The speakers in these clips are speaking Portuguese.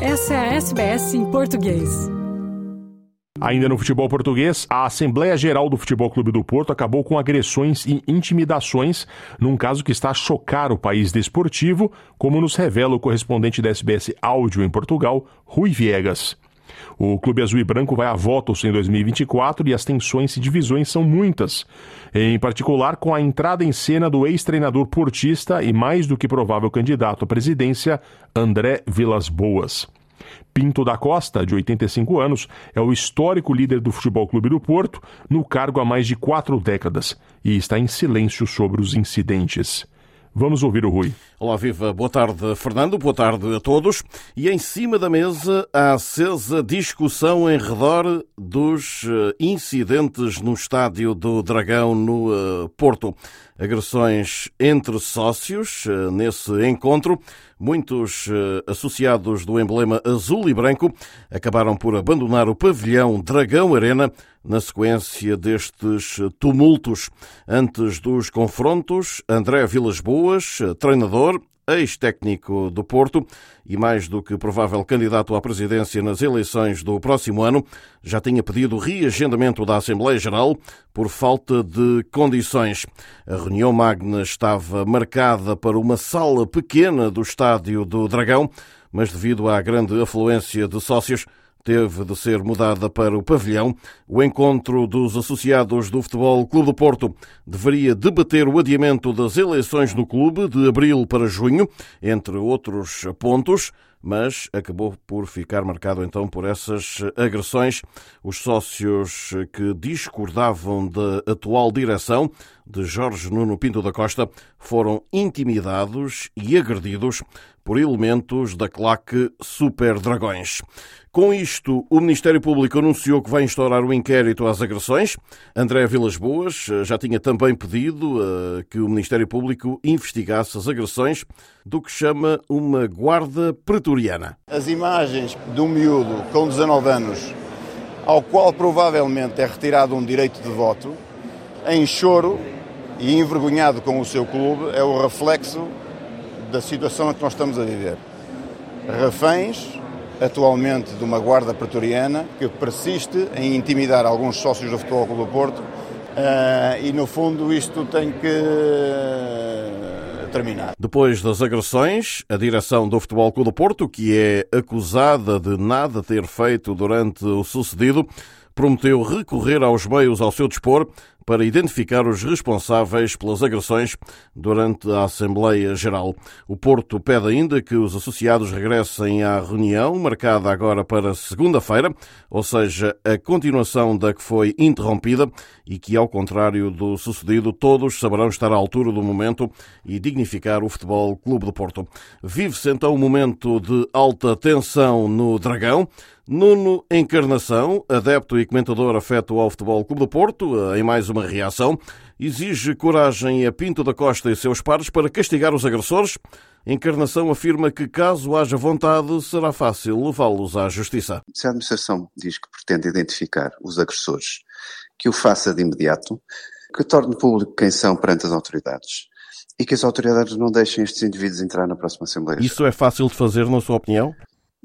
Essa é a SBS em português. Ainda no futebol português, a Assembleia Geral do Futebol Clube do Porto acabou com agressões e intimidações num caso que está a chocar o país desportivo, como nos revela o correspondente da SBS Áudio em Portugal, Rui Viegas. O Clube Azul e Branco vai a votos em 2024 e as tensões e divisões são muitas, em particular com a entrada em cena do ex-treinador portista e mais do que provável candidato à presidência, André Vilas Boas. Pinto da Costa, de 85 anos, é o histórico líder do Futebol Clube do Porto, no cargo há mais de quatro décadas, e está em silêncio sobre os incidentes. Vamos ouvir o Rui. Olá, viva. Boa tarde, Fernando. Boa tarde a todos. E em cima da mesa, a acesa discussão em redor dos eh, incidentes no estádio do Dragão, no eh, Porto. Agressões entre sócios eh, nesse encontro. Muitos associados do emblema azul e branco acabaram por abandonar o pavilhão Dragão Arena na sequência destes tumultos. Antes dos confrontos, André Vilas Boas, treinador, ex-técnico do Porto e mais do que provável candidato à presidência nas eleições do próximo ano, já tinha pedido reagendamento da Assembleia Geral por falta de condições. A reunião magna estava marcada para uma sala pequena do estádio do Dragão, mas devido à grande afluência de sócios, teve de ser mudada para o pavilhão. O encontro dos associados do Futebol Clube do Porto deveria debater o adiamento das eleições no clube de abril para junho, entre outros pontos mas acabou por ficar marcado então por essas agressões. Os sócios que discordavam da atual direção de Jorge Nuno Pinto da Costa foram intimidados e agredidos por elementos da claque Super Dragões. Com isto, o Ministério Público anunciou que vai instaurar o um inquérito às agressões. André Vilas Boas eh, já tinha também pedido uh, que o Ministério Público investigasse as agressões do que chama uma guarda pretoriana. As imagens de um miúdo com 19 anos, ao qual provavelmente é retirado um direito de voto, em choro e envergonhado com o seu clube, é o reflexo da situação que nós estamos a viver. Reféns, atualmente, de uma guarda pretoriana que persiste em intimidar alguns sócios do Futebol Clube do Porto uh, e, no fundo, isto tem que terminar. Depois das agressões, a direção do Futebol Clube do Porto, que é acusada de nada ter feito durante o sucedido, prometeu recorrer aos meios ao seu dispor para identificar os responsáveis pelas agressões durante a Assembleia Geral. O Porto pede ainda que os associados regressem à reunião, marcada agora para segunda-feira, ou seja, a continuação da que foi interrompida, e que, ao contrário do sucedido, todos saberão estar à altura do momento e dignificar o Futebol Clube do Porto. Vive-se então um momento de alta tensão no Dragão. Nuno Encarnação, adepto e comentador afeto ao Futebol Clube do Porto, em mais uma reação, exige coragem a Pinto da Costa e seus pares para castigar os agressores. Encarnação afirma que, caso haja vontade, será fácil levá-los à justiça. Se a administração diz que pretende identificar os agressores, que o faça de imediato, que torne público quem são perante as autoridades e que as autoridades não deixem estes indivíduos entrar na próxima Assembleia. Isso é fácil de fazer, na sua opinião?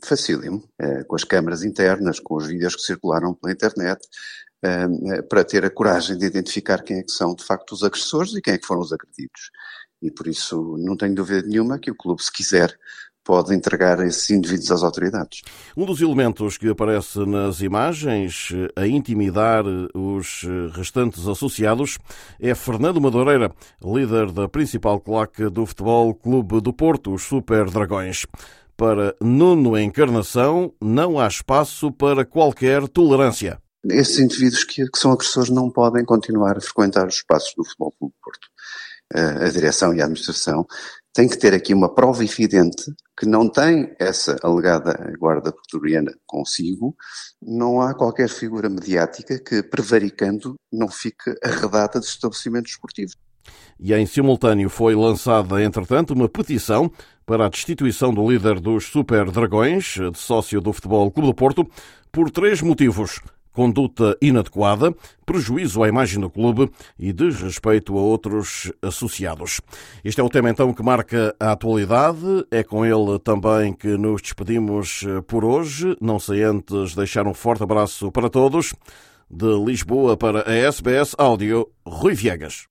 facílimo, eh, com as câmaras internas, com os vídeos que circularam pela internet, para ter a coragem de identificar quem é que são de facto os agressores e quem é que foram os agredidos. E por isso não tenho dúvida nenhuma que o clube, se quiser, pode entregar esses indivíduos às autoridades. Um dos elementos que aparece nas imagens a intimidar os restantes associados é Fernando Madureira, líder da principal claque do Futebol Clube do Porto, os Super Dragões. Para Nuno Encarnação, não há espaço para qualquer tolerância. Esses indivíduos que, que são agressores não podem continuar a frequentar os espaços do Futebol Clube Porto. A direção e a administração têm que ter aqui uma prova evidente que não tem essa alegada guarda pretoriana consigo, não há qualquer figura mediática que, prevaricando, não fique arredada de estabelecimentos esportivos. E em simultâneo foi lançada, entretanto, uma petição para a destituição do líder dos Super Dragões, de sócio do Futebol Clube do Porto, por três motivos. Conduta inadequada, prejuízo à imagem do clube e desrespeito a outros associados. Este é o tema então que marca a atualidade. É com ele também que nos despedimos por hoje. Não sei antes deixar um forte abraço para todos. De Lisboa para a SBS Áudio, Rui Viegas.